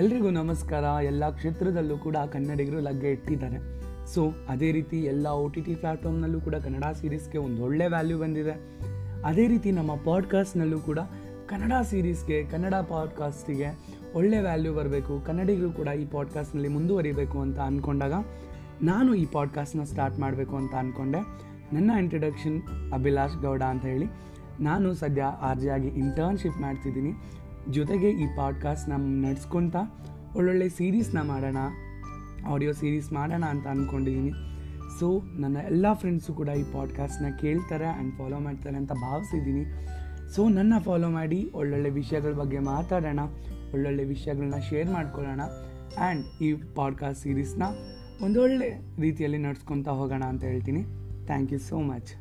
ಎಲ್ರಿಗೂ ನಮಸ್ಕಾರ. ಎಲ್ಲ ಕ್ಷೇತ್ರದಲ್ಲೂ ಕೂಡ ಕನ್ನಡಿಗರು ಲಗ್ಗೆ ಇಟ್ಟಿದ್ದಾರೆ ಸೊ ಅದೇ ರೀತಿ ಎಲ್ಲ ಒ ಟಿ ಟಿ ಪ್ಲ್ಯಾಟ್ಫಾರ್ಮ್ನಲ್ಲೂ ಕೂಡ ಕನ್ನಡ ಸೀರೀಸ್ಗೆ ಒಂದು ಒಳ್ಳೆ ವ್ಯಾಲ್ಯೂ ಬಂದಿದೆ. ಅದೇ ರೀತಿ ನಮ್ಮ ಪಾಡ್ಕಾಸ್ಟ್ನಲ್ಲೂ ಕೂಡ ಕನ್ನಡ ಸೀರೀಸ್ಗೆ ಕನ್ನಡ ಪಾಡ್ಕಾಸ್ಟಿಗೆ ಒಳ್ಳೆ ವ್ಯಾಲ್ಯೂ ಬರಬೇಕು. ಕನ್ನಡಿಗರು ಕೂಡ ಈ ಪಾಡ್ಕಾಸ್ಟ್ನಲ್ಲಿ ಮುಂದುವರಿಬೇಕು ಅಂತ ಅಂದ್ಕೊಂಡಾಗ ನಾನು ಈ ಪಾಡ್ಕಾಸ್ಟ್ನ ಸ್ಟಾರ್ಟ್ ಮಾಡಬೇಕು ಅಂತ ಅಂದ್ಕೊಂಡೆ ನನ್ನ ಇಂಟ್ರಡಕ್ಷನ್ ಅಭಿಲಾಷ್ ಗೌಡ ಅಂತ ಹೇಳಿ. ನಾನು ಸದ್ಯ ಆರ್ ಇಂಟರ್ನ್ಶಿಪ್ ಮಾಡ್ತಿದ್ದೀನಿ. ಜೊತೆಗೆ ಈ ಪಾಡ್ಕಾಸ್ಟ್ನ ನಡೆಸ್ಕೊತಾ ಒಳ್ಳೊಳ್ಳೆ ಸೀರೀಸ್ನ ಮಾಡೋಣ ಆಡಿಯೋ ಸೀರೀಸ್ ಮಾಡೋಣ ಅಂತ ಅಂದ್ಕೊಂಡಿದ್ದೀನಿ ಸೊ ನನ್ನ ಎಲ್ಲ ಫ್ರೆಂಡ್ಸು ಕೂಡ ಈ ಪಾಡ್ಕಾಸ್ಟ್ನ ಕೇಳ್ತಾರೆ ಆ್ಯಂಡ್ ಫಾಲೋ ಮಾಡ್ತಾರೆ ಅಂತ ಭಾವಿಸಿದ್ದೀನಿ ಸೊ ನನ್ನ ಫಾಲೋ ಮಾಡಿ ಒಳ್ಳೊಳ್ಳೆ ವಿಷಯಗಳ ಬಗ್ಗೆ ಮಾತಾಡೋಣ, ಒಳ್ಳೊಳ್ಳೆ ವಿಷಯಗಳನ್ನ ಶೇರ್ ಮಾಡ್ಕೊಳ್ಳೋಣ ಆ್ಯಂಡ್ ಈ ಪಾಡ್ಕಾಸ್ಟ್ ಸೀರೀಸ್ನ ಒಂದೊಳ್ಳೆ ರೀತಿಯಲ್ಲಿ ನಡ್ಸ್ಕೊತಾ ಹೋಗೋಣ ಅಂತ ಹೇಳ್ತೀನಿ. Thank you so much